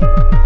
you